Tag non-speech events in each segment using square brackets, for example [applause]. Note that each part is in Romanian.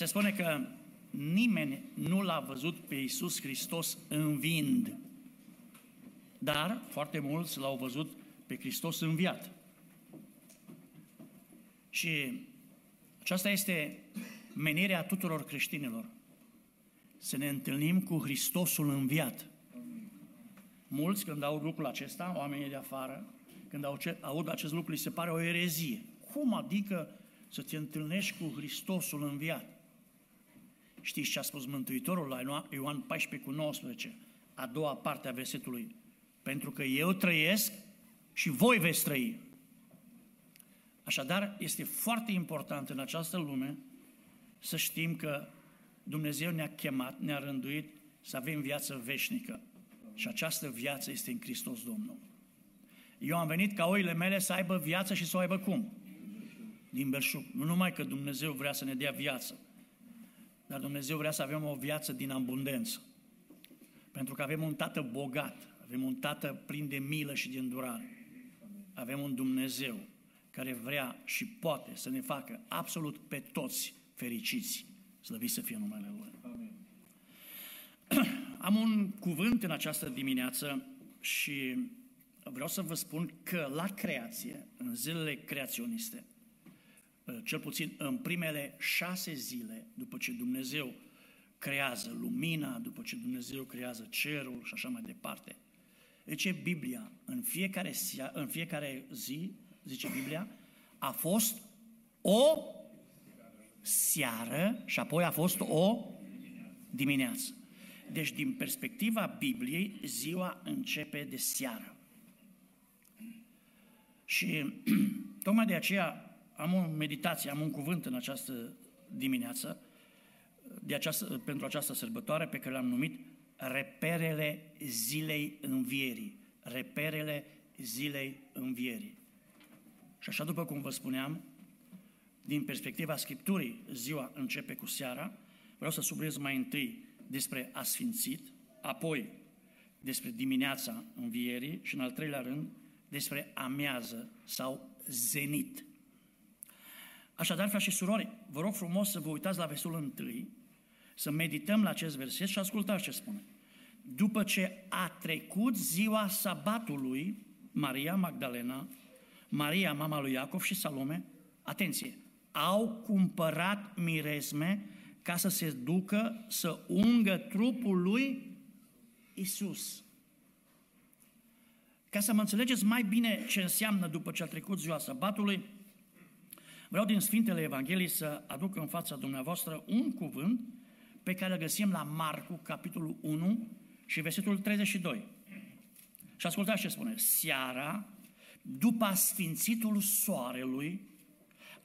Se spune că nimeni nu l-a văzut pe Iisus Hristos învind, dar foarte mulți l-au văzut pe Hristos înviat. Și aceasta este menirea tuturor creștinilor. Să ne întâlnim cu Hristosul înviat. Mulți, când aud lucrul acesta, oamenii de afară, când aud acest lucru, li se pare o erezie. Cum adică să te întâlnești cu Hristosul înviat? Știți ce a spus Mântuitorul la Ioan 14 cu 19, a doua parte a versetului? Pentru că eu trăiesc și voi veți trăi. Așadar, este foarte important în această lume să știm că Dumnezeu ne-a chemat, ne-a rânduit să avem viață veșnică. Și această viață este în Hristos Domnul. Eu am venit ca oile mele să aibă viață și să o aibă cum? Din belșug. Nu numai că Dumnezeu vrea să ne dea viață, dar Dumnezeu vrea să avem o viață din abundență. Pentru că avem un tată bogat, avem un tată plin de milă și de îndurare. Avem un Dumnezeu care vrea și poate să ne facă absolut pe toți fericiți. Slăvit să fie numele Lui. Amin. [clears throat] Am un cuvânt în această dimineață și vreau să vă spun că la creație, în zilele creaționiste, cel puțin în primele șase zile, după ce Dumnezeu creează lumina, după ce Dumnezeu creează cerul și așa mai departe. Deci Biblia, în fiecare, în fiecare zi, zice Biblia, a fost o seară și apoi a fost o dimineață. Deci, din perspectiva Bibliei, ziua începe de seară. Și [clears throat] tocmai de aceea am o meditație, am un cuvânt în această dimineață de această, pentru această sărbătoare pe care l-am numit Reperele zilei învierii. Reperele zilei învierii. Și așa după cum vă spuneam, din perspectiva Scripturii, ziua începe cu seara, vreau să subliniez mai întâi despre asfințit, apoi despre dimineața învierii și în al treilea rând despre amiază sau zenit. Așadar, frați și surori, vă rog frumos să vă uitați la versetul întâi, să medităm la acest verset și ascultați ce spune. După ce a trecut ziua sabatului, Maria Magdalena, Maria, mama lui Iacov și Salome, atenție, au cumpărat miresme ca să se ducă să ungă trupul lui Isus. Ca să mă înțelegeți mai bine ce înseamnă după ce a trecut ziua sabatului, vreau din Sfintele Evangheliei să aduc în fața dumneavoastră un cuvânt pe care îl găsim la Marcu, capitolul 1 și versetul 32. Și ascultați ce spune. Seara, după sfințitul soarelui,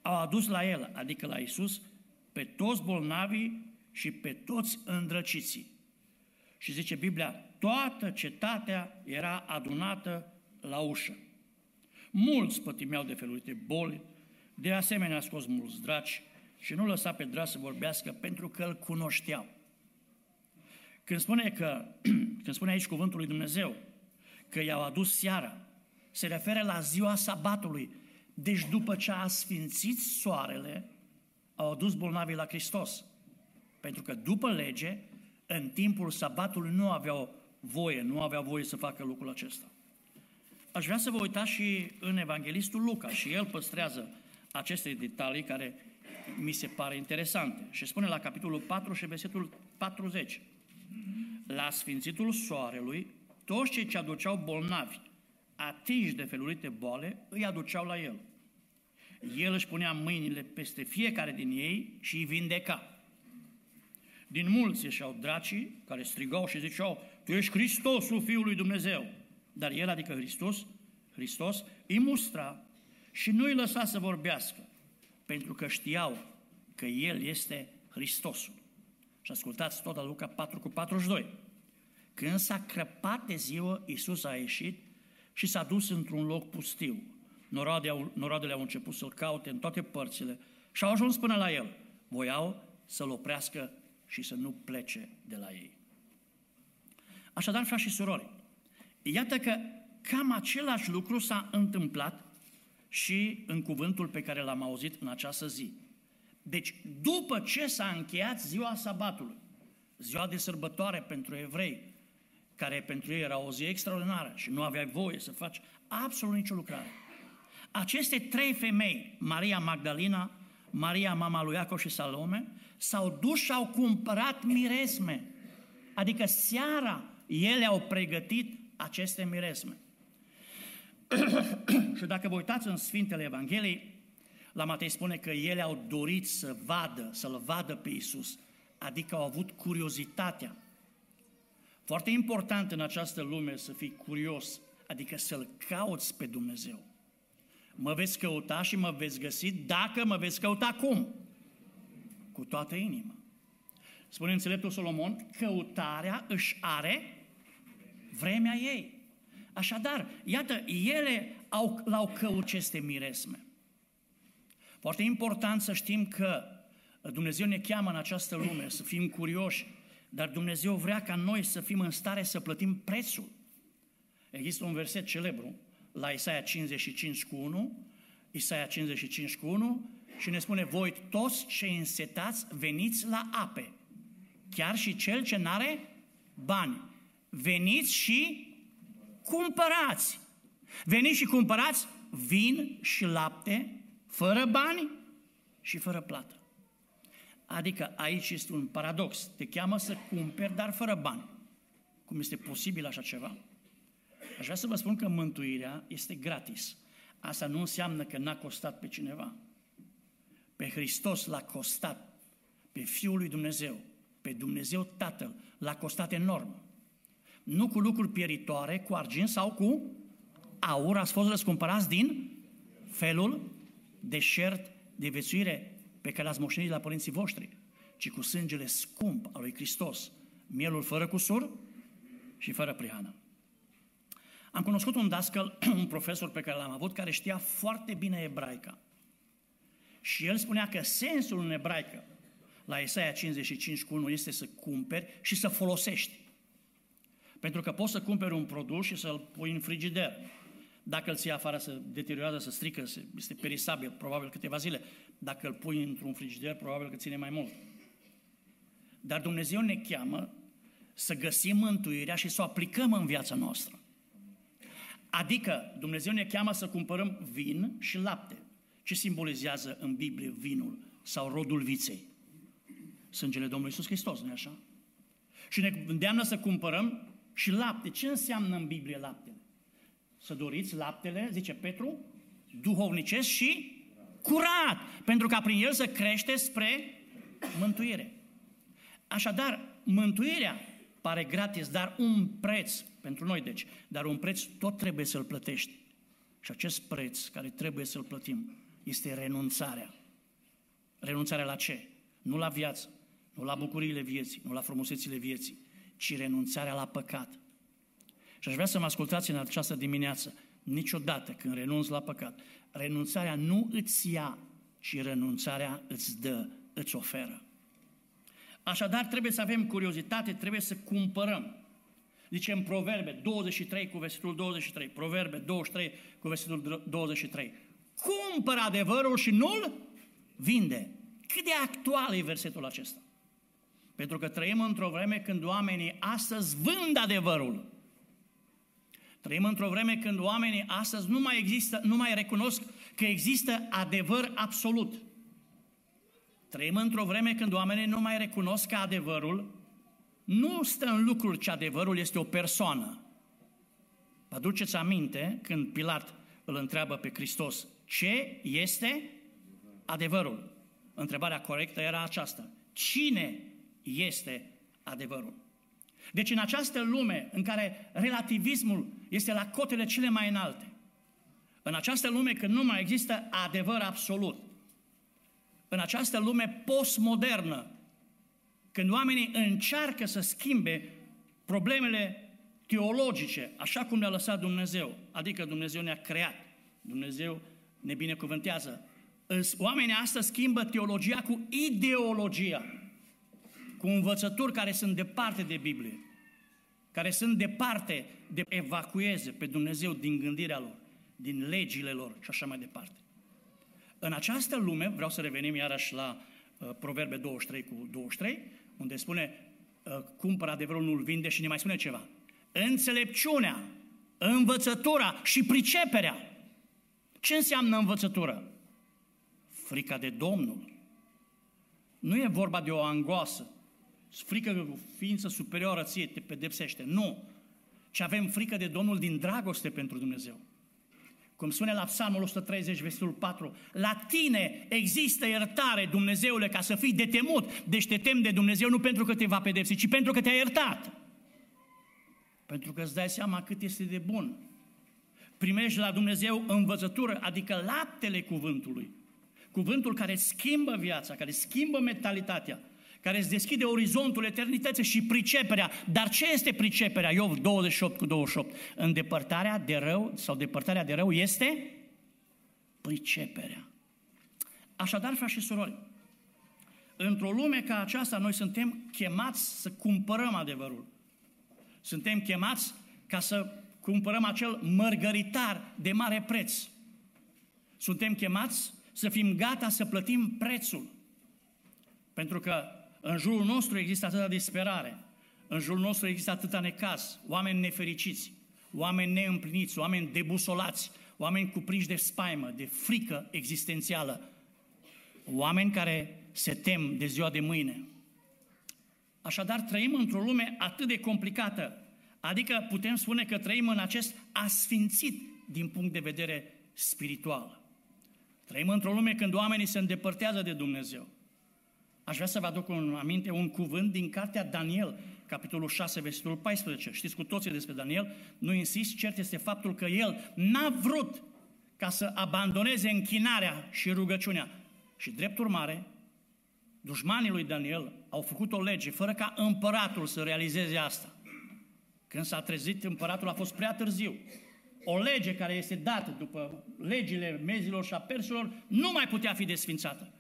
au adus la el, adică la Isus, pe toți bolnavii și pe toți îndrăciții. Și zice Biblia, toată cetatea era adunată la ușă. Mulți pătimeau de felurite boli, de asemenea a scos mulți draci și nu lăsa pe draci să vorbească pentru că îl cunoșteau. Când spune, că, [clears throat] când spune aici cuvântul lui Dumnezeu că i-au adus seara, se referă la ziua sabatului. Deci după ce a sfințit soarele, au adus bolnavii la Hristos. Pentru că după lege, în timpul sabatului nu aveau voie, nu aveau voie să facă lucrul acesta. Aș vrea să vă uitați și în Evanghelistul Luca și el păstrează aceste detalii care mi se pare interesante. Și spune la capitolul 4 și versetul 40. La sfințitul soarelui, toți cei ce aduceau bolnavi, atinși de felurite boale, îi aduceau la el. El își punea mâinile peste fiecare din ei și îi vindeca. Din mulți ieșeau dracii care strigau și ziceau, Tu ești Hristosul Fiului Dumnezeu. Dar el, adică Hristos, Hristos, îi mustra și nu îi lăsa să vorbească, pentru că știau că El este Hristosul. Și ascultați tot la Luca 4 cu 42. Când s-a crăpat de ziua, Iisus a ieșit și s-a dus într-un loc pustiu. Noroadele au început să-l caute în toate părțile și au ajuns până la el. Voiau să-l oprească și să nu plece de la ei. Așadar, frați și surori, iată că cam același lucru s-a întâmplat și în cuvântul pe care l-am auzit în această zi. Deci, după ce s-a încheiat ziua sabatului, ziua de sărbătoare pentru evrei, care pentru ei era o zi extraordinară și nu aveai voie să faci absolut nicio lucrare. Aceste trei femei, Maria Magdalena, Maria mama lui Iacov și Salome, s-au dus și au cumpărat miresme. Adică seara ele au pregătit aceste miresme. Și dacă vă uitați în Sfintele Evangheliei, la Matei spune că ele au dorit să vadă, să-L vadă pe Isus, adică au avut curiozitatea. Foarte important în această lume să fii curios, adică să-L cauți pe Dumnezeu. Mă veți căuta și mă veți găsi dacă mă veți căuta cum? Cu toată inima. Spune înțeleptul Solomon, căutarea își are vremea ei. Așadar, iată, ele au, l-au căut aceste miresme. Foarte important să știm că Dumnezeu ne cheamă în această lume să fim curioși, dar Dumnezeu vrea ca noi să fim în stare să plătim prețul. Există un verset celebru la Isaia 55 cu 1, Isaia 55 cu 1, și ne spune, voi toți cei însetați veniți la ape, chiar și cel ce n-are bani. Veniți și cumpărați. Veniți și cumpărați vin și lapte, fără bani și fără plată. Adică aici este un paradox. Te cheamă să cumperi, dar fără bani. Cum este posibil așa ceva? Aș vrea să vă spun că mântuirea este gratis. Asta nu înseamnă că n-a costat pe cineva. Pe Hristos l-a costat, pe Fiul lui Dumnezeu, pe Dumnezeu Tatăl, l-a costat enorm. Nu cu lucruri pieritoare, cu argint sau cu aur, ați fost răscumpărați din felul deșert de vețuire pe care l-ați moștenit la părinții voștri, ci cu sângele scump al lui Hristos, mielul fără cusur și fără prihană. Am cunoscut un dascăl, [clears throat] un profesor pe care l-am avut, care știa foarte bine ebraica. Și el spunea că sensul în ebraică, la Isaia 55 cu 1, este să cumperi și să folosești. Pentru că poți să cumperi un produs și să-l pui în frigider. Dacă îl ții afară, să deteriorează, să strică, este perisabil, probabil câteva zile. Dacă îl pui într-un frigider, probabil că ține mai mult. Dar Dumnezeu ne cheamă să găsim mântuirea și să o aplicăm în viața noastră. Adică Dumnezeu ne cheamă să cumpărăm vin și lapte. Ce simbolizează în Biblie vinul sau rodul viței? Sângele Domnului Iisus Hristos, nu așa? Și ne îndeamnă să cumpărăm și lapte. Ce înseamnă în Biblie laptele? Să doriți laptele, zice Petru, duhovnicesc și curat, pentru ca prin el să crește spre mântuire. Așadar, mântuirea pare gratis, dar un preț pentru noi, deci, dar un preț tot trebuie să-l plătești. Și acest preț care trebuie să-l plătim este renunțarea. Renunțarea la ce? Nu la viață, nu la bucuriile vieții, nu la frumusețile vieții, ci renunțarea la păcat. Și aș vrea să mă ascultați în această dimineață. Niciodată când renunți la păcat, renunțarea nu îți ia, ci renunțarea îți dă, îți oferă. Așadar, trebuie să avem curiozitate, trebuie să cumpărăm. Zice în Proverbe 23 cu versetul 23, Proverbe 23 cu versetul 23. Cumpără adevărul și nu-l vinde. Cât de actual e versetul acesta? Pentru că trăim într-o vreme când oamenii astăzi vând adevărul. Trăim într-o vreme când oamenii astăzi nu mai există, nu mai recunosc că există adevăr absolut. Trăim într-o vreme când oamenii nu mai recunosc că adevărul nu stă în lucruri, ci adevărul este o persoană. Vă aduceți aminte când Pilat îl întreabă pe Hristos, ce este adevărul? Întrebarea corectă era aceasta. Cine este adevărul? Deci în această lume în care relativismul este la cotele cele mai înalte, în această lume când nu mai există adevăr absolut, în această lume postmodernă, când oamenii încearcă să schimbe problemele teologice, așa cum ne-a lăsat Dumnezeu, adică Dumnezeu ne-a creat, Dumnezeu ne binecuvântează. Oamenii astăzi schimbă teologia cu ideologia, cu învățături care sunt departe de Biblie, care sunt departe de evacueze pe Dumnezeu din gândirea lor, din legile lor și așa mai departe. În această lume, vreau să revenim iarăși la uh, Proverbe 23 cu 23, unde spune uh, cumpără adevărul, nu-l vinde și ne mai spune ceva. Înțelepciunea, învățătura și priceperea. Ce înseamnă învățătură? Frica de Domnul. Nu e vorba de o angoasă, frică că ființă superioară ție te pedepsește. Nu. Ci avem frică de Domnul din dragoste pentru Dumnezeu. Cum spune la Psalmul 130, versetul 4, la tine există iertare, Dumnezeule, ca să fii de temut. Deci te tem de Dumnezeu nu pentru că te va pedepsi, ci pentru că te-a iertat. Pentru că îți dai seama cât este de bun. Primești la Dumnezeu învățătură, adică laptele cuvântului. Cuvântul care schimbă viața, care schimbă mentalitatea, care îți deschide orizontul eternității și priceperea. Dar ce este priceperea? Iov 28 cu 28. Îndepărtarea de rău sau depărtarea de rău este priceperea. Așadar, frați și surori, într-o lume ca aceasta, noi suntem chemați să cumpărăm adevărul. Suntem chemați ca să cumpărăm acel mărgăritar de mare preț. Suntem chemați să fim gata să plătim prețul. Pentru că în jurul nostru există atâta disperare, în jurul nostru există atâta necaz, oameni nefericiți, oameni neîmpliniți, oameni debusolați, oameni cuprinși de spaimă, de frică existențială, oameni care se tem de ziua de mâine. Așadar, trăim într-o lume atât de complicată, adică putem spune că trăim în acest asfințit din punct de vedere spiritual. Trăim într-o lume când oamenii se îndepărtează de Dumnezeu. Aș vrea să vă aduc un aminte un cuvânt din cartea Daniel, capitolul 6, versetul 14. Știți cu toții despre Daniel, nu insist, cert este faptul că el n-a vrut ca să abandoneze închinarea și rugăciunea. Și drept urmare, dușmanii lui Daniel au făcut o lege fără ca împăratul să realizeze asta. Când s-a trezit, împăratul a fost prea târziu. O lege care este dată după legile mezilor și a persilor nu mai putea fi desfințată.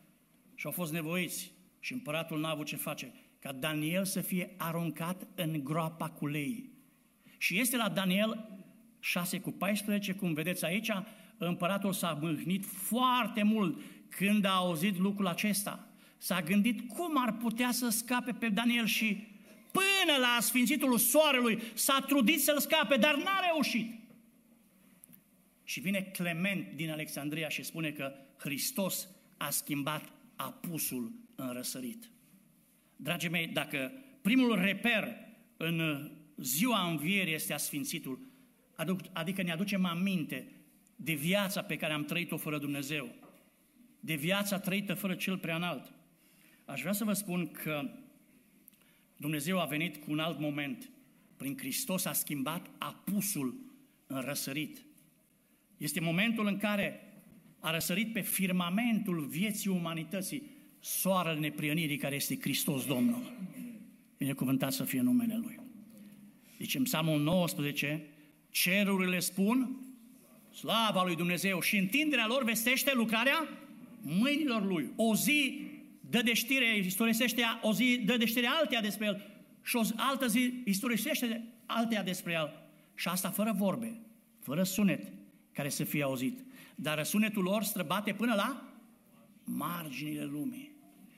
Și au fost nevoiți și împăratul n-a avut ce face, ca Daniel să fie aruncat în groapa cu lei. Și este la Daniel 6 cu 14, cum vedeți aici, împăratul s-a mâhnit foarte mult când a auzit lucrul acesta. S-a gândit cum ar putea să scape pe Daniel și până la sfințitul soarelui s-a trudit să-l scape, dar n-a reușit. Și vine Clement din Alexandria și spune că Hristos a schimbat apusul în răsărit. Dragii mei, dacă primul reper în ziua învierii este asfințitul, adică ne aducem aminte de viața pe care am trăit-o fără Dumnezeu, de viața trăită fără cel prea înalt. Aș vrea să vă spun că Dumnezeu a venit cu un alt moment. Prin Hristos a schimbat apusul în răsărit. Este momentul în care a răsărit pe firmamentul vieții umanității soarele neprienirii care este Hristos Domnul. Binecuvântat să fie numele Lui. Deci în Psalmul 19, cerurile spun slava lui Dumnezeu și întinderea lor vestește lucrarea mâinilor Lui. O zi dă de știre, istorisește o zi, dă de știre altea despre El și o altă zi istorisește altea despre El. Și asta fără vorbe, fără sunet care să fie auzit. Dar sunetul lor străbate până la marginile lumii.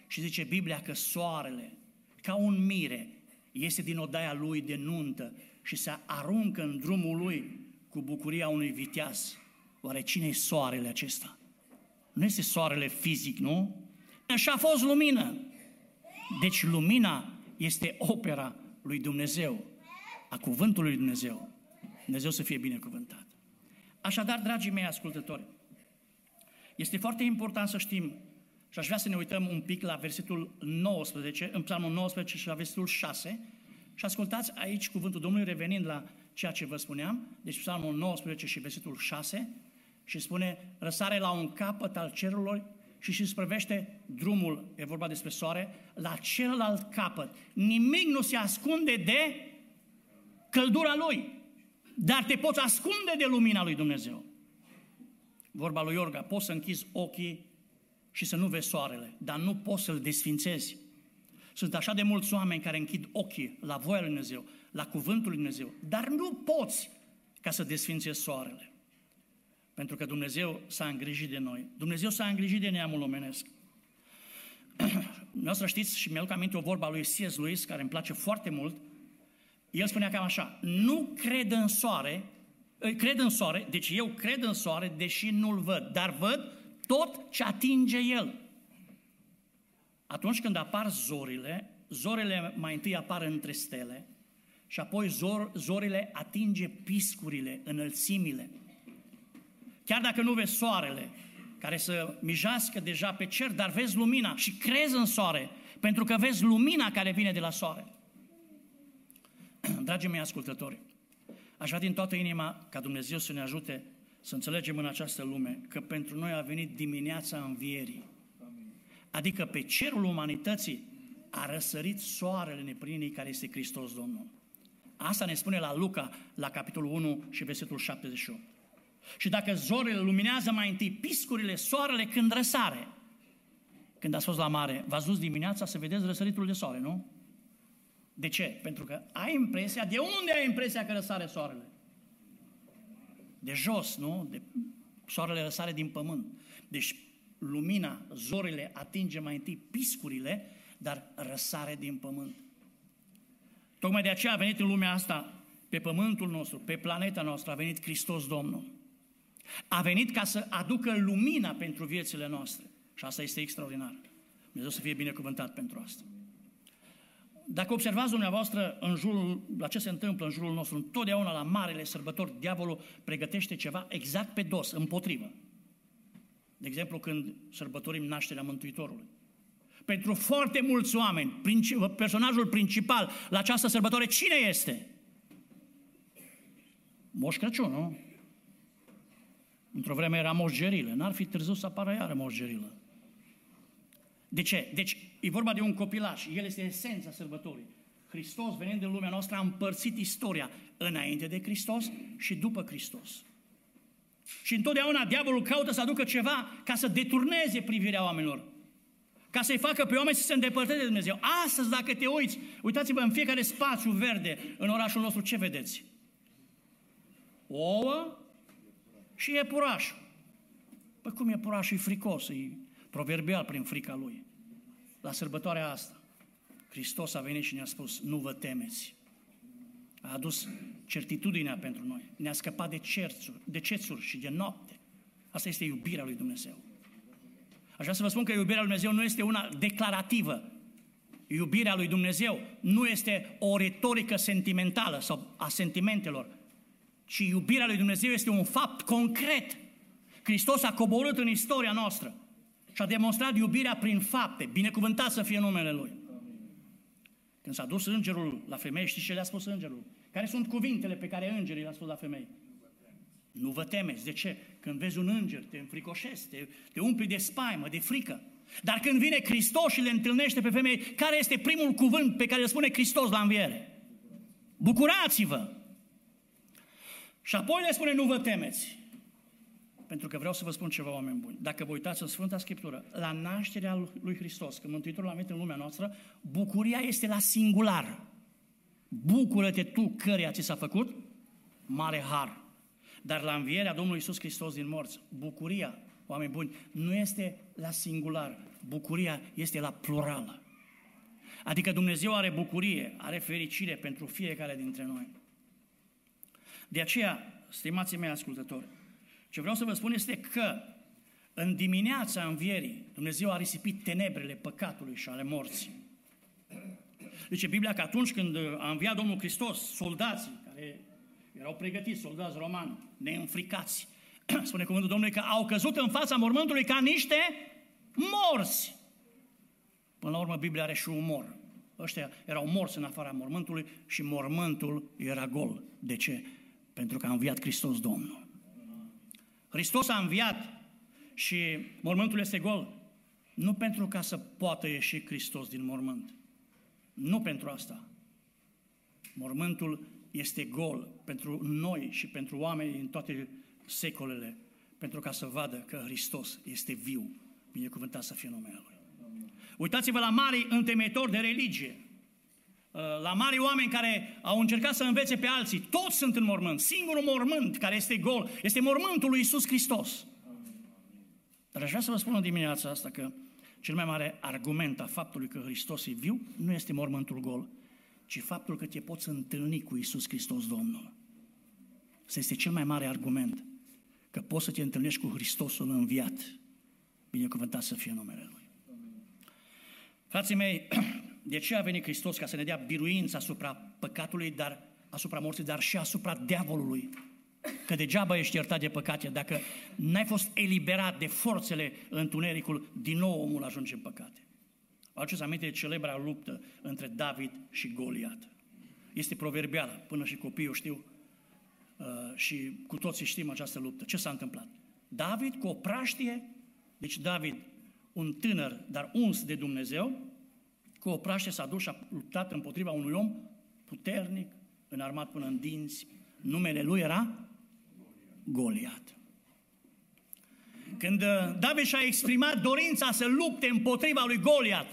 Și zice Biblia că soarele, ca un mire, iese din odaia lui de nuntă și se aruncă în drumul lui cu bucuria unui viteaz. Oare cine e soarele acesta? Nu este soarele fizic, nu? Și a fost lumină. Deci lumina este opera lui Dumnezeu, a cuvântului lui Dumnezeu. Dumnezeu să fie binecuvântat. Așadar, dragii mei ascultători, este foarte important să știm și aș vrea să ne uităm un pic la versetul 19, în psalmul 19 și la versetul 6 și ascultați aici cuvântul Domnului revenind la ceea ce vă spuneam, deci psalmul 19 și versetul 6 și spune, răsare la un capăt al cerurilor și își sprăvește drumul, e vorba despre soare, la celălalt capăt. Nimic nu se ascunde de căldura lui, dar te poți ascunde de lumina lui Dumnezeu. Vorba lui Iorga, poți să închizi ochii și să nu vezi soarele, dar nu poți să-l desfințezi. Sunt așa de mulți oameni care închid ochii la voia lui Dumnezeu, la cuvântul lui Dumnezeu, dar nu poți ca să desfințezi soarele. Pentru că Dumnezeu s-a îngrijit de noi. Dumnezeu s-a îngrijit de neamul omenesc. [clears throat] să știți și mi-aduc aminte o vorba a lui C.S. Lewis, care îmi place foarte mult. El spunea cam așa, nu cred în soare, cred în soare, deci eu cred în soare, deși nu-l văd, dar văd tot ce atinge el. Atunci când apar zorile, zorile mai întâi apar între stele și apoi zor, zorile atinge piscurile, înălțimile. Chiar dacă nu vezi soarele, care să mijească deja pe cer, dar vezi lumina și crezi în soare, pentru că vezi lumina care vine de la soare. [clears throat] Dragii mei ascultători, aș vrea din toată inima ca Dumnezeu să ne ajute să înțelegem în această lume că pentru noi a venit dimineața învierii. Adică pe cerul umanității a răsărit soarele neprinii care este Hristos Domnul. Asta ne spune la Luca, la capitolul 1 și versetul 78. Și dacă zorile luminează mai întâi piscurile, soarele când răsare, când ați fost la mare, v-ați dus dimineața să vedeți răsăritul de soare, nu? De ce? Pentru că ai impresia, de unde ai impresia că răsare soarele? De jos, nu? De soarele răsare din pământ. Deci lumina, zorile atinge mai întâi piscurile, dar răsare din pământ. Tocmai de aceea a venit în lumea asta, pe pământul nostru, pe planeta noastră, a venit Hristos Domnul. A venit ca să aducă lumina pentru viețile noastre. Și asta este extraordinar. Dumnezeu să fie binecuvântat pentru asta. Dacă observați dumneavoastră în jurul, la ce se întâmplă în jurul nostru, întotdeauna la marele sărbători, diavolul pregătește ceva exact pe dos, împotrivă. De exemplu, când sărbătorim nașterea Mântuitorului. Pentru foarte mulți oameni, personajul principal la această sărbătoare, cine este? Moș Crăciun, nu? Într-o vreme era Moș Gerilă. N-ar fi târziu să apară iară Moș Gerilă. De ce? Deci e vorba de un copilaș. El este esența sărbătorii. Hristos, venind în lumea noastră, a împărțit istoria înainte de Hristos și după Hristos. Și întotdeauna diavolul caută să aducă ceva ca să deturneze privirea oamenilor. Ca să-i facă pe oameni să se îndepărteze de Dumnezeu. Astăzi, dacă te uiți, uitați-vă în fiecare spațiu verde în orașul nostru, ce vedeți? Ouă și iepurașul. Păi cum iepurașul e fricos, e proverbial prin frica lui. La sărbătoarea asta, Hristos a venit și ne-a spus, nu vă temeți. A adus certitudinea pentru noi. Ne-a scăpat de, cerțuri, de cețuri și de noapte. Asta este iubirea lui Dumnezeu. Aș vrea să vă spun că iubirea lui Dumnezeu nu este una declarativă. Iubirea lui Dumnezeu nu este o retorică sentimentală sau a sentimentelor, ci iubirea lui Dumnezeu este un fapt concret. Hristos a coborât în istoria noastră și a demonstrat iubirea prin fapte. Binecuvântat să fie numele Lui. Când s-a dus îngerul la femeie, știți ce le-a spus îngerul? Care sunt cuvintele pe care îngerii le-a spus la femeie? Nu vă temeți. De ce? Când vezi un înger, te înfricoșezi, te, te umpli de spaimă, de frică. Dar când vine Hristos și le întâlnește pe femei, care este primul cuvânt pe care îl spune Hristos la înviere? Bucurați-vă! Și apoi le spune, nu vă temeți. Pentru că vreau să vă spun ceva, oameni buni. Dacă vă uitați în Sfânta Scriptură, la nașterea lui Hristos, când Mântuitorul a venit în lumea noastră, bucuria este la singular. Bucură-te tu căreia ți s-a făcut mare har. Dar la învierea Domnului Isus Hristos din morți, bucuria, oameni buni, nu este la singular, bucuria este la plurală. Adică Dumnezeu are bucurie, are fericire pentru fiecare dintre noi. De aceea, stimații mei ascultători, ce vreau să vă spun este că în dimineața învierii, Dumnezeu a risipit tenebrele păcatului și ale morții. Zice Biblia că atunci când a înviat Domnul Hristos, soldații care erau pregătiți, soldați romani, neînfricați, [clears throat] spune cuvântul Domnului că au căzut în fața mormântului ca niște morți. Până la urmă, Biblia are și umor. Ăștia erau morți în afara mormântului și mormântul era gol. De ce? Pentru că a înviat Hristos Domnul. Hristos a înviat și mormântul este gol. Nu pentru ca să poată ieși Hristos din mormânt. Nu pentru asta. Mormântul este gol pentru noi și pentru oameni din toate secolele, pentru ca să vadă că Hristos este viu. Binecuvântat să fie numele Lui. Uitați-vă la mari întemeitori de religie, uh, la mari oameni care au încercat să învețe pe alții. Toți sunt în mormânt. Singurul mormânt care este gol este mormântul lui Isus Hristos. Dar aș vrea să vă spun în dimineața asta că Cel mai mare argument a faptului că Hristos e viu nu este mormântul gol, ci faptul că te poți întâlni cu Isus Hristos Domnul. Asta este cel mai mare argument, că poți să te întâlnești cu Hristosul înviat. Binecuvântat să fie numele Lui. Frații mei, [clears throat] de ce a venit Hristos? Ca să ne dea biruință asupra păcatului, dar asupra morții, dar și asupra diavolului. Că degeaba ești iertat de păcate, dacă n-ai fost eliberat de forțele întunericul, din nou omul ajunge în păcate. Aduceți aminte de celebra luptă între David și Goliat. Este proverbială, până și copiii o știu uh, și cu toții știm această luptă. Ce s-a întâmplat? David cu o praștie, deci David, un tânăr, dar uns de Dumnezeu, cu o praștie s-a dus și a luptat împotriva unui om puternic, înarmat până în dinți. Numele lui era Goliat. Când uh, David și-a exprimat dorința să lupte împotriva lui Goliat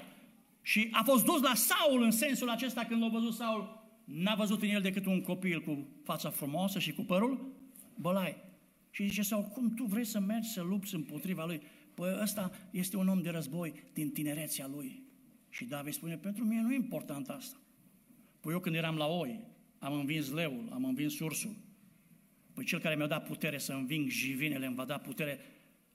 și a fost dus la Saul în sensul acesta când l-a văzut Saul, n-a văzut în el decât un copil cu fața frumoasă și cu părul bălai. Și zice Saul, cum tu vrei să mergi să lupți împotriva lui? Păi ăsta este un om de război din tinerețea lui. Și David spune, pentru mine nu e important asta. Păi eu când eram la oi, am învins leul, am învins ursul. Păi cel care mi-a dat putere să înving jivinele îmi va da putere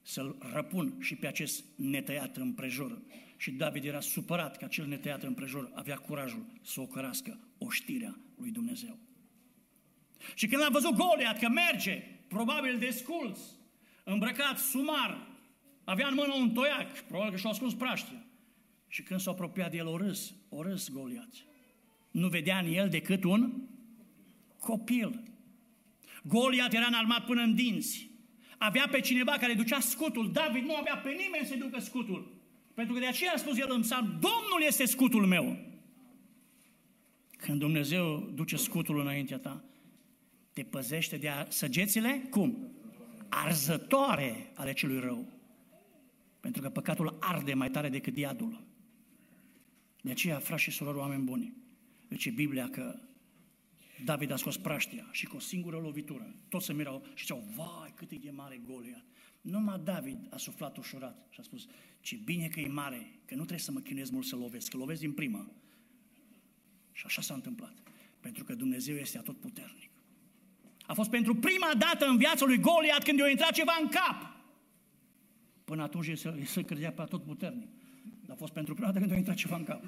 să-l răpun și pe acest netăiat împrejur. Și David era supărat că acel netăiat împrejur avea curajul să o cărască oștirea lui Dumnezeu. Și când a văzut Goliat că merge, probabil de sculț, îmbrăcat sumar, avea în mână un toiac, probabil că și-a ascuns praștia. Și când s-a apropiat de el, o râs, o râs Goliat. Nu vedea în el decât un copil. Goliat era înarmat până în dinți. Avea pe cineva care ducea scutul. David nu avea pe nimeni să ducă scutul. Pentru că de aceea a spus el în psalm, Domnul este scutul meu. Când Dumnezeu duce scutul înaintea ta, te păzește de săgețile, cum? Arzătoare ale celui rău. Pentru că păcatul arde mai tare decât diadul. De aceea, frați și surori, oameni buni, zice Biblia că David a scos praștia și cu o singură lovitură, toți se mirau și ziceau, vai, cât e de mare Goliat. Numai David a suflat ușurat și a spus, ce bine că e mare, că nu trebuie să mă chinuiesc mult să lovesc, că lovesc din prima. Și așa s-a întâmplat. Pentru că Dumnezeu este atot puternic. A fost pentru prima dată în viața lui Goliat când i-a intrat ceva în cap. Până atunci el se, se credea pe tot puternic. Dar a fost pentru prima dată când i-a intrat ceva în cap.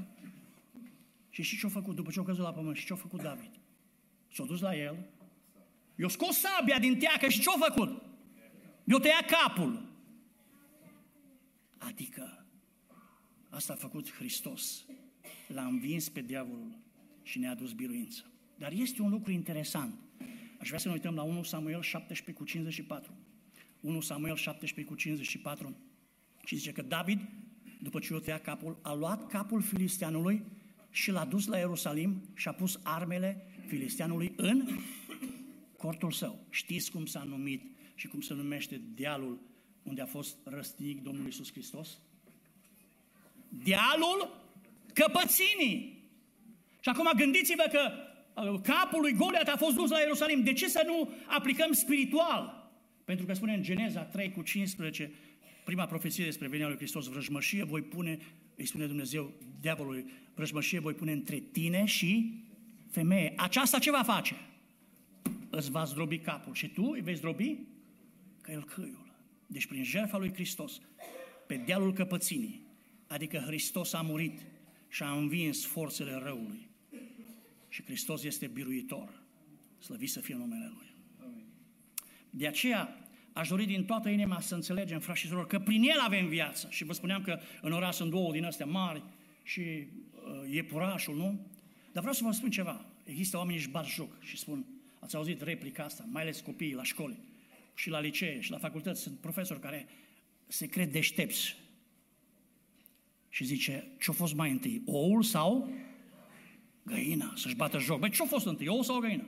Și și ce-a făcut după ce a căzut la pământ? Și ce-a făcut David? S-a dus la el, i-a scos sabia din teacă și ce-a făcut? I-a tăiat capul. Adică asta a făcut Hristos. L-a învins pe diavolul și ne-a adus biruință. Dar este un lucru interesant. Aș vrea să ne uităm la 1 Samuel 17 cu 54. 1 Samuel 17 cu 54 și zice că David, după ce i-a tăiat capul, a luat capul filisteanului și l-a dus la Ierusalim și a pus armele filisteanului în cortul său. Știți cum s-a numit și cum se numește dealul unde a fost răstig Domnul Isus Hristos? Dealul căpăținii. Și acum gândiți-vă că uh, capul lui Goliat a fost dus la Ierusalim. De ce să nu aplicăm spiritual? Pentru că spune în Geneza 3 cu 15, prima profeție despre venirea lui Hristos, vrăjmășie voi pune, îi spune Dumnezeu diavolului, vrăjmășie voi pune între tine și femeie. Aceasta ce va face? Îți va zdrobi capul și tu îi vei zdrobi că el câiul. Deci prin jertfa lui Hristos, pe dealul căpăținii, adică Hristos a murit și a învins forțele răului. Și Hristos este biruitor. Slăvit să fie numele Lui. De aceea, aș dori din toată inima să înțelegem, frați și surori, că prin El avem viață. Și vă spuneam că în oraș sunt două din astea mari și uh, iepurașul, nu? Dar vreau să vă spun ceva. Există oameni își bat joc și spun, ați auzit replica asta, mai ales copiii la școli și la licee și la facultăți, sunt profesori care se cred deștepți. Și zice, ce-a fost mai întâi, oul sau găina? Să-și bată joc. Băi, ce-a fost întâi, oul sau găina?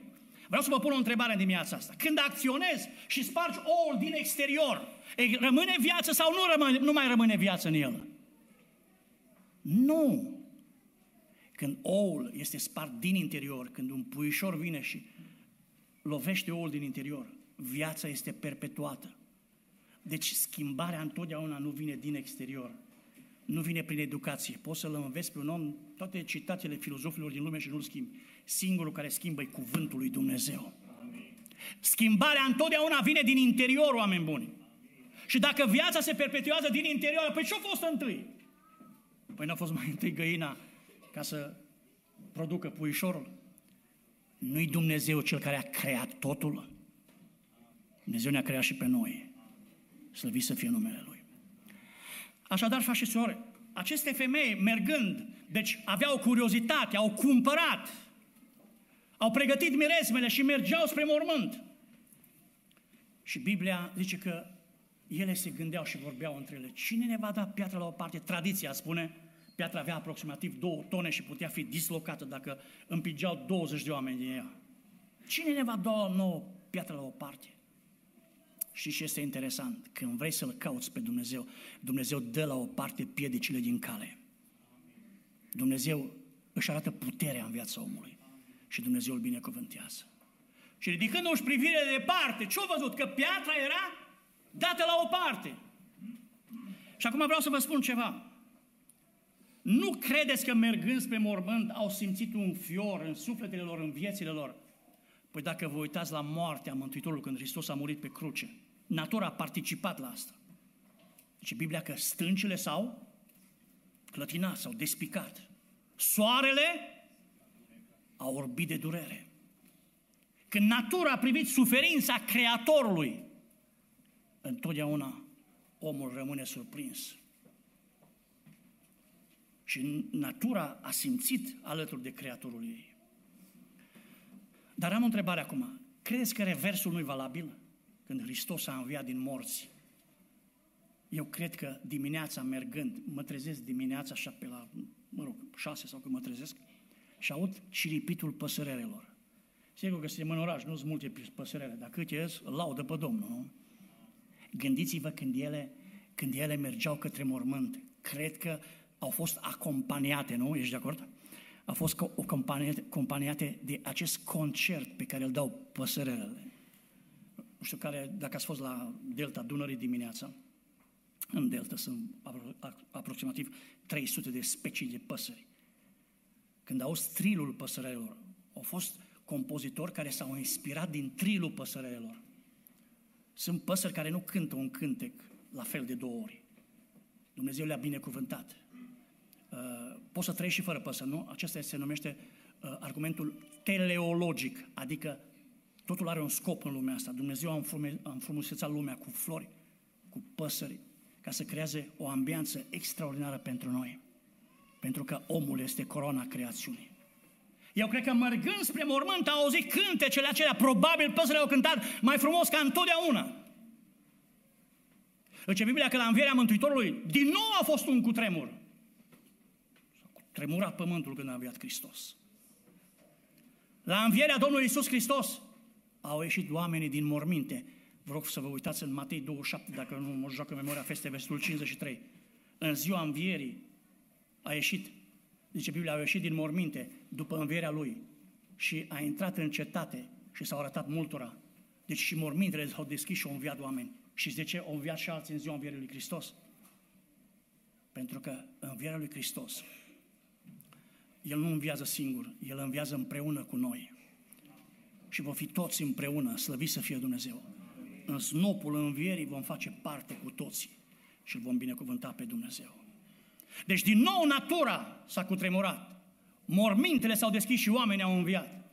Vreau să vă pun o întrebare în dimineața asta. Când acționezi și spargi oul din exterior, rămâne viață sau nu, rămâne, nu mai rămâne viață în el? Nu. Când oul este spart din interior, când un puișor vine și lovește oul din interior, viața este perpetuată. Deci schimbarea întotdeauna nu vine din exterior, nu vine prin educație. Poți să-l înveți pe un om toate citatele filozofilor din lume și nu-l schimbi. Singurul care schimbă e cuvântul lui Dumnezeu. Schimbarea întotdeauna vine din interior, oameni buni. Și dacă viața se perpetuează din interior, păi ce-a fost întâi? Păi n-a fost mai [laughs] întâi găina ca să producă puișorul. Nu-i Dumnezeu cel care a creat totul? Dumnezeu ne-a creat și pe noi. Slăvit să fie numele Lui. Așadar, faci și sore, aceste femei mergând, deci aveau curiozitate, au cumpărat, au pregătit miresmele și mergeau spre mormânt. Și Biblia zice că ele se gândeau și vorbeau între ele. Cine ne va da piatra la o parte? Tradiția spune, piatra avea aproximativ două tone și putea fi dislocată dacă împingeau 20 de oameni din ea. Cine ne va da o nouă piatră la o parte? Și ce este interesant? Când vrei să-L cauți pe Dumnezeu, Dumnezeu dă la o parte piedicile din cale. Dumnezeu își arată puterea în viața omului și Dumnezeu îl binecuvântează. Și ridicându-și privirea de departe, ce-a văzut? Că piatra era dată la o parte. Și acum vreau să vă spun ceva. Nu credeți că mergând spre mormânt au simțit un fior în sufletele lor, în viețile lor? Păi dacă vă uitați la moartea Mântuitorului când Hristos a murit pe cruce, natura a participat la asta. Deci Biblia că stâncile s-au clătinat, s-au despicat. Soarele a orbit de durere. Când natura a privit suferința Creatorului, întotdeauna omul rămâne surprins. Și natura a simțit alături de Creatorul ei. Dar am o întrebare acum. Credeți că reversul nu e valabil? Când Hristos a înviat din morți. Eu cred că dimineața mergând, mă trezesc dimineața așa pe la, mă rog, șase sau când mă trezesc, și aud ciripitul păsărelelor. Sigur că suntem în oraș, nu sunt multe păsărele, dar câte ies, laudă pe Domnul, nu? Gândiți-vă când ele, când ele mergeau către mormânt. Cred că au fost acompaniate, nu? Ești de acord? Au fost acompaniate de acest concert pe care îl dau păsărelele. Nu știu care, dacă ați fost la Delta Dunării dimineața, în Delta sunt aproximativ 300 de specii de păsări. Când au trilul păsărelor, au fost compozitori care s-au inspirat din trilul păsărelor. Sunt păsări care nu cântă un cântec la fel de două ori. Dumnezeu le-a binecuvântat. Uh, poți să trăiești și fără păsări, nu? Acesta se numește uh, argumentul teleologic, adică totul are un scop în lumea asta. Dumnezeu a înfrumusețat lumea cu flori, cu păsări, ca să creeze o ambianță extraordinară pentru noi. Pentru că omul este coroana creațiunii. Eu cred că mergând spre mormânt au auzit cântecele acelea, probabil păsările au cântat mai frumos ca întotdeauna. Zice Biblia că la învierea Mântuitorului din nou a fost un cutremur. S-a tremurat pământul când a înviat Hristos. La învierea Domnului Isus Hristos au ieșit oamenii din morminte. Vă rog să vă uitați în Matei 27, dacă nu mă joacă memoria feste, versetul 53. În ziua învierii a ieșit zice Biblia, au ieșit din morminte după învierea lui și a intrat în cetate și s-au arătat multora. Deci și mormintele s-au deschis și au înviat oameni. Și de ce au înviat și alții în ziua învierii lui Hristos? Pentru că învierea lui Hristos, El nu înviază singur, El înviază împreună cu noi. Și vom fi toți împreună, slăviți să fie Dumnezeu. În snopul învierii vom face parte cu toții și îl vom binecuvânta pe Dumnezeu. Deci din nou natura s-a cutremurat. Mormintele s-au deschis și oamenii au înviat.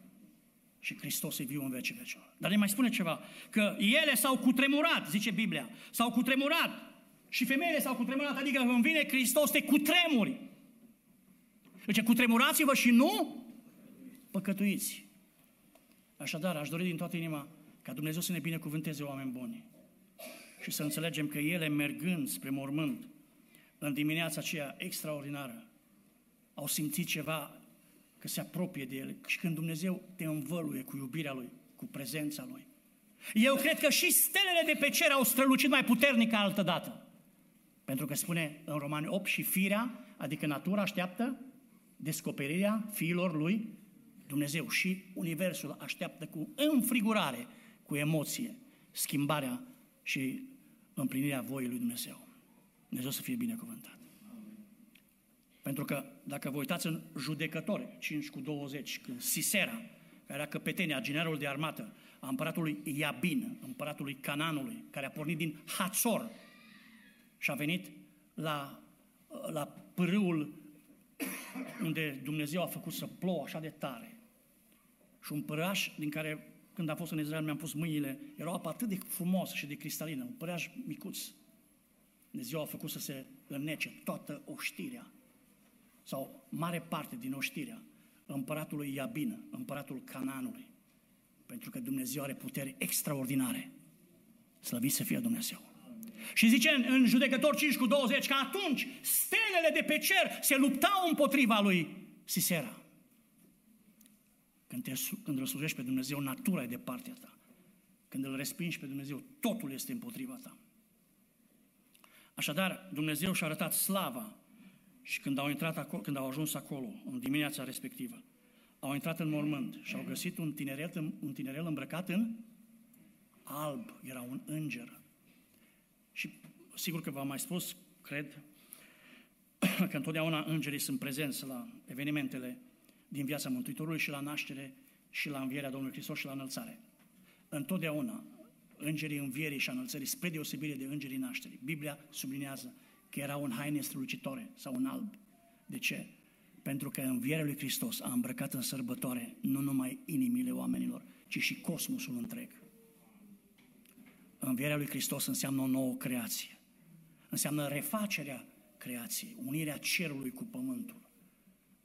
Și Hristos e viu în vecii vecilor. Dar ne mai spune ceva, că ele s-au cutremurat, zice Biblia, s-au cutremurat și femeile s-au cutremurat, adică când vine Hristos te cutremuri. Deci cutremurați-vă și nu păcătuiți. Așadar, aș dori din toată inima ca Dumnezeu să ne binecuvânteze oameni buni și să înțelegem că ele mergând spre mormânt în dimineața aceea extraordinară, au simțit ceva că se apropie de El și când Dumnezeu te învăluie cu iubirea Lui, cu prezența Lui. Eu cred că și stelele de pe cer au strălucit mai puternic ca altă dată. Pentru că spune în Romani 8 și firea, adică natura așteaptă descoperirea fiilor lui Dumnezeu și Universul așteaptă cu înfrigurare, cu emoție, schimbarea și împlinirea voii lui Dumnezeu. Dumnezeu să fie binecuvântat. Pentru că dacă vă uitați în judecători, 5 cu 20, când Sisera, care era căpetenia, generalul de armată, a împăratului Iabin, împăratului Cananului, care a pornit din Hațor și a venit la, la pârâul unde Dumnezeu a făcut să plouă așa de tare. Și un păraș din care, când am fost în Israel, mi-am pus mâinile, era o apă atât de frumoasă și de cristalină, un păraș micuț. Dumnezeu a făcut să se înnece toată oștirea, sau mare parte din oștirea împăratului Iabin, împăratul Cananului. Pentru că Dumnezeu are putere extraordinare. Slăvit să fie Dumnezeu. Și zice în judecător 5 cu 20 că atunci stelele de pe cer se luptau împotriva lui Sisera. Când, te, când îl slujești pe Dumnezeu, natura e de partea ta. Când îl respingi pe Dumnezeu, totul este împotriva ta. Așadar, Dumnezeu și-a arătat slava și când au, intrat acolo, când au ajuns acolo, în dimineața respectivă, au intrat în mormânt și au găsit un tinerel, un tinerel îmbrăcat în alb, era un înger. Și sigur că v-am mai spus, cred, [clears throat] că întotdeauna îngerii sunt prezenți la evenimentele din viața Mântuitorului și la naștere și la învierea Domnului Hristos și la înălțare. Întotdeauna îngerii învierii și a înălțării, spre deosebire de îngerii nașterii. Biblia sublinează că erau în haine strălucitoare sau în alb. De ce? Pentru că învierea lui Hristos a îmbrăcat în sărbătoare nu numai inimile oamenilor, ci și cosmosul întreg. Învierea lui Hristos înseamnă o nouă creație. Înseamnă refacerea creației, unirea cerului cu pământul.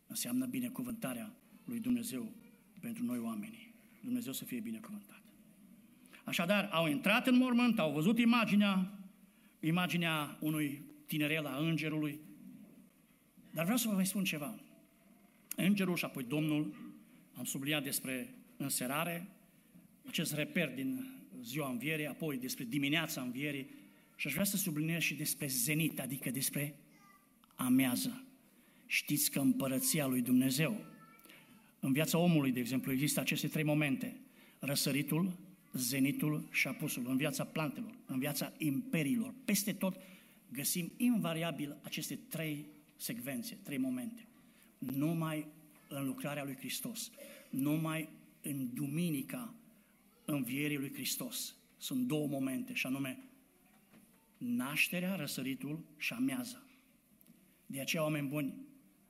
Înseamnă binecuvântarea lui Dumnezeu pentru noi oamenii. Dumnezeu să fie binecuvântat. Așadar, au intrat în mormânt, au văzut imaginea, imaginea unui tinerel a îngerului. Dar vreau să vă mai spun ceva. Îngerul și apoi Domnul, am subliniat despre înserare, acest reper din ziua învierii, apoi despre dimineața învierii și aș vrea să subliniez și despre zenit, adică despre amează. Știți că împărăția lui Dumnezeu, în viața omului, de exemplu, există aceste trei momente. Răsăritul, zenitul și apusul. În viața plantelor, în viața imperiilor. Peste tot găsim invariabil aceste trei secvențe, trei momente. Numai în lucrarea lui Hristos, numai în duminica învierii lui Hristos. Sunt două momente, și anume nașterea, răsăritul și ameaza. De aceea, oameni buni,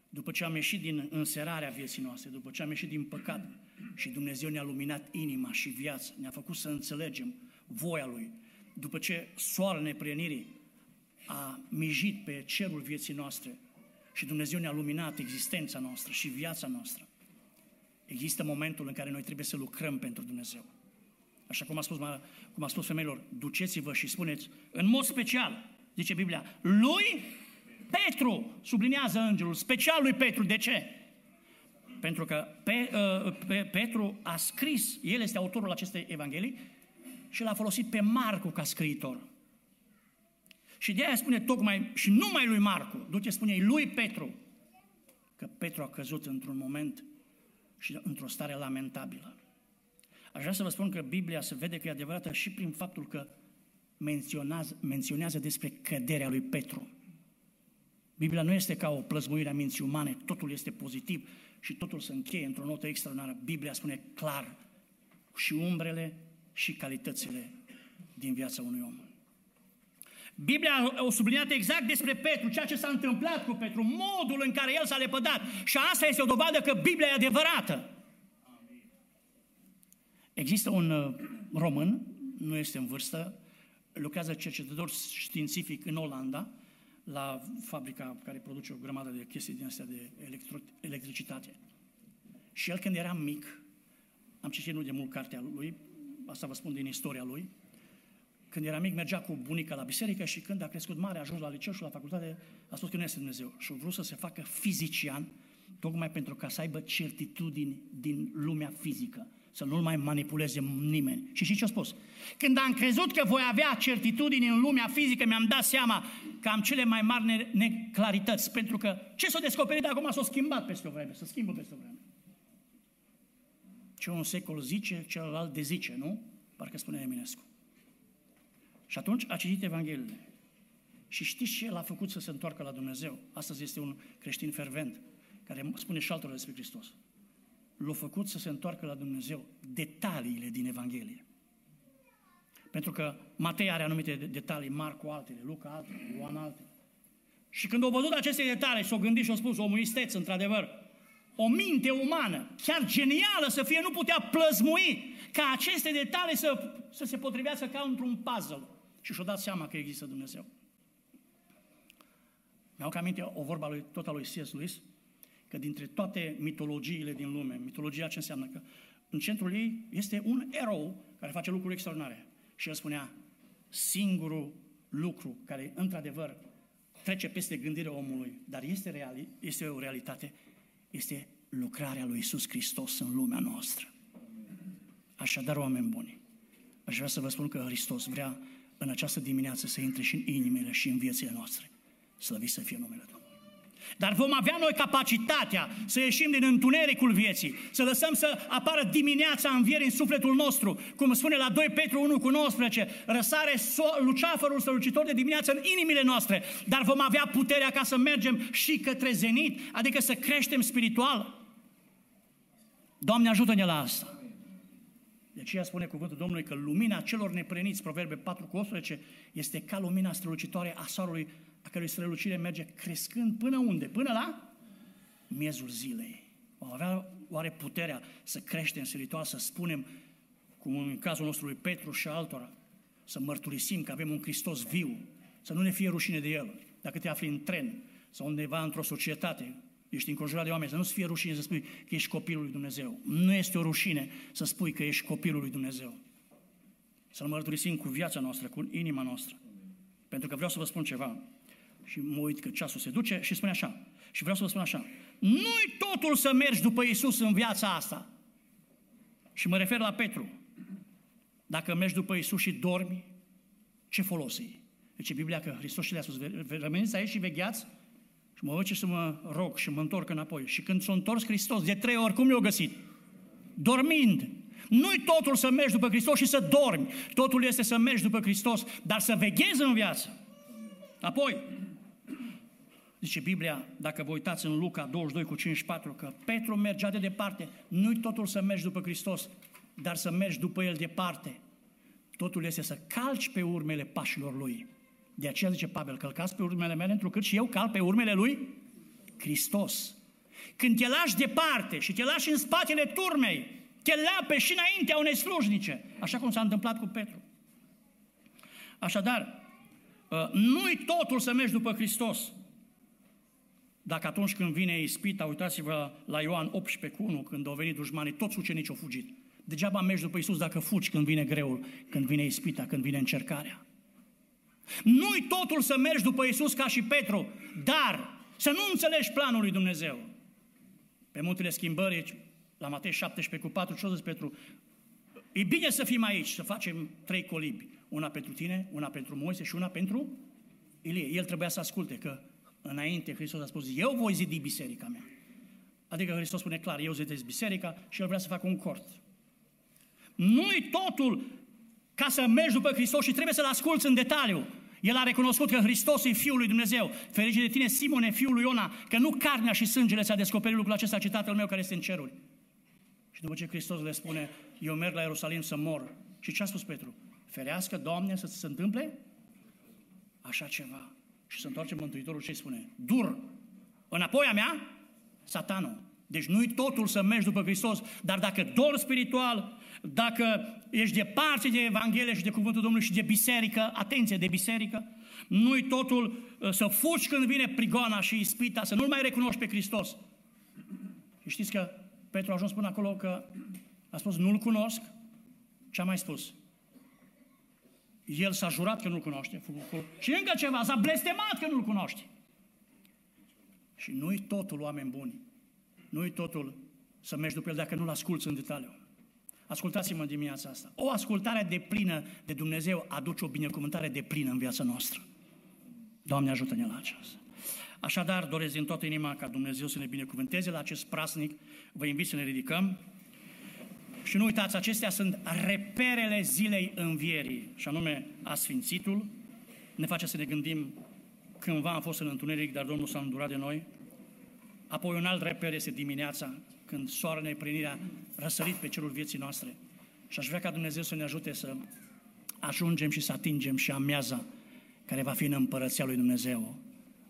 după ce am ieșit din înserarea vieții noastre, după ce am ieșit din păcat și Dumnezeu ne-a luminat inima și viața, ne-a făcut să înțelegem voia Lui, după ce soarele neprienirii a mijit pe cerul vieții noastre și Dumnezeu ne-a luminat existența noastră și viața noastră, există momentul în care noi trebuie să lucrăm pentru Dumnezeu. Așa cum a spus, cum a spus femeilor, duceți-vă și spuneți, în mod special, zice Biblia, lui Petru, sublinează îngerul, special lui Petru. De ce? Pentru că pe, uh, pe, Petru a scris, el este autorul acestei evanghelii și l-a folosit pe Marcu ca scriitor. Și de aia spune tocmai, și numai lui Marcu, duce spune lui Petru, că Petru a căzut într-un moment și într-o stare lamentabilă. Aș vrea să vă spun că Biblia se vede că e adevărată și prin faptul că menționează, menționează despre căderea lui Petru. Biblia nu este ca o plăzmuire a minții umane, totul este pozitiv și totul se încheie într-o notă extraordinară. Biblia spune clar și umbrele și calitățile din viața unui om. Biblia a subliniat exact despre Petru, ceea ce s-a întâmplat cu Petru, modul în care el s-a lepădat. Și asta este o dovadă că Biblia e adevărată. Există un uh, român, nu este în vârstă, lucrează cercetător științific în Olanda, la fabrica care produce o grămadă de chestii din astea de electro- electricitate. Și el când era mic, am citit nu de mult cartea lui, asta vă spun din istoria lui, când era mic mergea cu bunica la biserică și când a crescut mare, a ajuns la liceu și la facultate, a spus că nu este Dumnezeu și a vrut să se facă fizician, tocmai pentru ca să aibă certitudini din lumea fizică să nu-l mai manipuleze nimeni. Și și ce a spus? Când am crezut că voi avea certitudini în lumea fizică, mi-am dat seama că am cele mai mari neclarități, pentru că ce s-a descoperit de acum s-a schimbat peste o vreme, să schimbă peste o vreme. Ce un secol zice, celălalt dezice, nu? Parcă spune Eminescu. Și atunci a citit Evangheliile. Și știți ce l-a făcut să se întoarcă la Dumnezeu? Astăzi este un creștin fervent care spune și altora despre Hristos. L-a făcut să se întoarcă la Dumnezeu detaliile din Evanghelie. Pentru că Matei are anumite detalii, Marcu altele, Luca altele, Ioan altele. Și când au văzut aceste detalii și au gândit și au spus, omul isteț, într-adevăr, o minte umană, chiar genială să fie, nu putea plăzmui ca aceste detalii să, să se potrivească ca într-un puzzle. Și și-au dat seama că există Dumnezeu. Mi-au aminte o vorba lui, tot a lui C.S. Lewis, că dintre toate mitologiile din lume, mitologia ce înseamnă? Că în centrul ei este un erou care face lucruri extraordinare. Și el spunea, singurul lucru care, într-adevăr, trece peste gândirea omului, dar este, reali, este o realitate, este lucrarea lui Isus Hristos în lumea noastră. Așadar, oameni buni, aș vrea să vă spun că Hristos vrea în această dimineață să intre și în inimile și în viețile noastre. Slăvit să fie numele Domnului. Dar vom avea noi capacitatea să ieșim din întunericul vieții, să lăsăm să apară dimineața învierii în sufletul nostru, cum spune la 2 Petru 1 cu 19, răsare so- luceafărul strălucitor de dimineață în inimile noastre, dar vom avea puterea ca să mergem și către zenit, adică să creștem spiritual. Doamne ajută-ne la asta. De aceea spune cuvântul Domnului că lumina celor nepreniți, Proverbe 4 cu 18, este ca lumina strălucitoare a soarelui a cărui strălucire merge crescând până unde? Până la miezul zilei. Vom avea oare puterea să creștem spiritual, să spunem, cum în cazul nostru lui Petru și altora, să mărturisim că avem un Hristos viu, să nu ne fie rușine de El. Dacă te afli în tren sau undeva într-o societate, ești înconjurat de oameni, să nu-ți fie rușine să spui că ești copilul lui Dumnezeu. Nu este o rușine să spui că ești copilul lui Dumnezeu. Să-L mărturisim cu viața noastră, cu inima noastră. Pentru că vreau să vă spun ceva și mă uit că ceasul se duce și spune așa. Și vreau să vă spun așa. Nu-i totul să mergi după Isus în viața asta. Și mă refer la Petru. Dacă mergi după Isus și dormi, ce folos e? Deci Biblia că Hristos și le-a spus, rămâneți aici și vegheați și mă duce să mă rog și mă întorc înapoi. Și când s-a întors Hristos, de trei ori, cum i-a găsit? Dormind. Nu-i totul să mergi după Hristos și să dormi. Totul este să mergi după Hristos, dar să veghezi în viață. Apoi, Zice Biblia, dacă vă uitați în Luca 22 cu 54, că Petru mergea de departe. Nu-i totul să mergi după Hristos, dar să mergi după El departe. Totul este să calci pe urmele pașilor Lui. De aceea zice Pavel, călcați pe urmele mele, întrucât și eu cal pe urmele Lui Hristos. Când te lași departe și te lași în spatele turmei, te leape și înaintea unei slujnice, așa cum s-a întâmplat cu Petru. Așadar, ă, nu-i totul să mergi după Hristos, dacă atunci când vine ispita, uitați-vă la Ioan 18 cu 1, când au venit dușmanii, toți ucenicii au fugit. Degeaba mergi după Isus dacă fugi când vine greul, când vine ispita, când vine încercarea. Nu-i totul să mergi după Isus ca și Petru, dar să nu înțelegi planul lui Dumnezeu. Pe muntele schimbării, la Matei 17 cu 4, ce zis Petru? E bine să fim aici, să facem trei colibi. Una pentru tine, una pentru Moise și una pentru Ilie. El trebuia să asculte că înainte Hristos a spus, eu voi zidi biserica mea. Adică Hristos spune clar, eu zidesc biserica și El vrea să facă un cort. Nu-i totul ca să mergi după Hristos și trebuie să-L asculți în detaliu. El a recunoscut că Hristos e Fiul lui Dumnezeu. Ferice de tine, Simone, fiul lui Iona, că nu carnea și sângele ți-a descoperit lucrul acesta, ci Tatăl meu care este în ceruri. Și după ce Hristos le spune, eu merg la Ierusalim să mor. Și ce a spus Petru? Ferească, Doamne, să ți se întâmple așa ceva. Și se întoarce Mântuitorul și îi spune, dur, înapoi a mea, satanul. Deci nu-i totul să mergi după Hristos, dar dacă dor spiritual, dacă ești departe de Evanghelie și de Cuvântul Domnului și de biserică, atenție, de biserică, nu-i totul uh, să fugi când vine prigoana și ispita, să nu-L mai recunoști pe Hristos. Și știți că Petru a ajuns până acolo că a spus, nu-L cunosc, ce a mai spus? El s-a jurat că nu-L cunoaște. Și încă ceva, s-a blestemat că nu-L cunoaște. Și nu-i totul, oameni buni. Nu-i totul să mergi după El dacă nu-L asculți în detaliu. Ascultați-mă dimineața asta. O ascultare de plină de Dumnezeu aduce o binecuvântare de plină în viața noastră. Doamne ajută-ne la aceasta. Așadar, doresc din toată inima ca Dumnezeu să ne binecuvânteze la acest prasnic. Vă invit să ne ridicăm. Și nu uitați, acestea sunt reperele zilei învierii, și anume Asfințitul, ne face să ne gândim cândva am fost în întuneric, dar Domnul s-a îndurat de noi. Apoi un alt reper este dimineața, când soarele neprinirea răsărit pe cerul vieții noastre. Și aș vrea ca Dumnezeu să ne ajute să ajungem și să atingem și amiaza care va fi în împărăția lui Dumnezeu.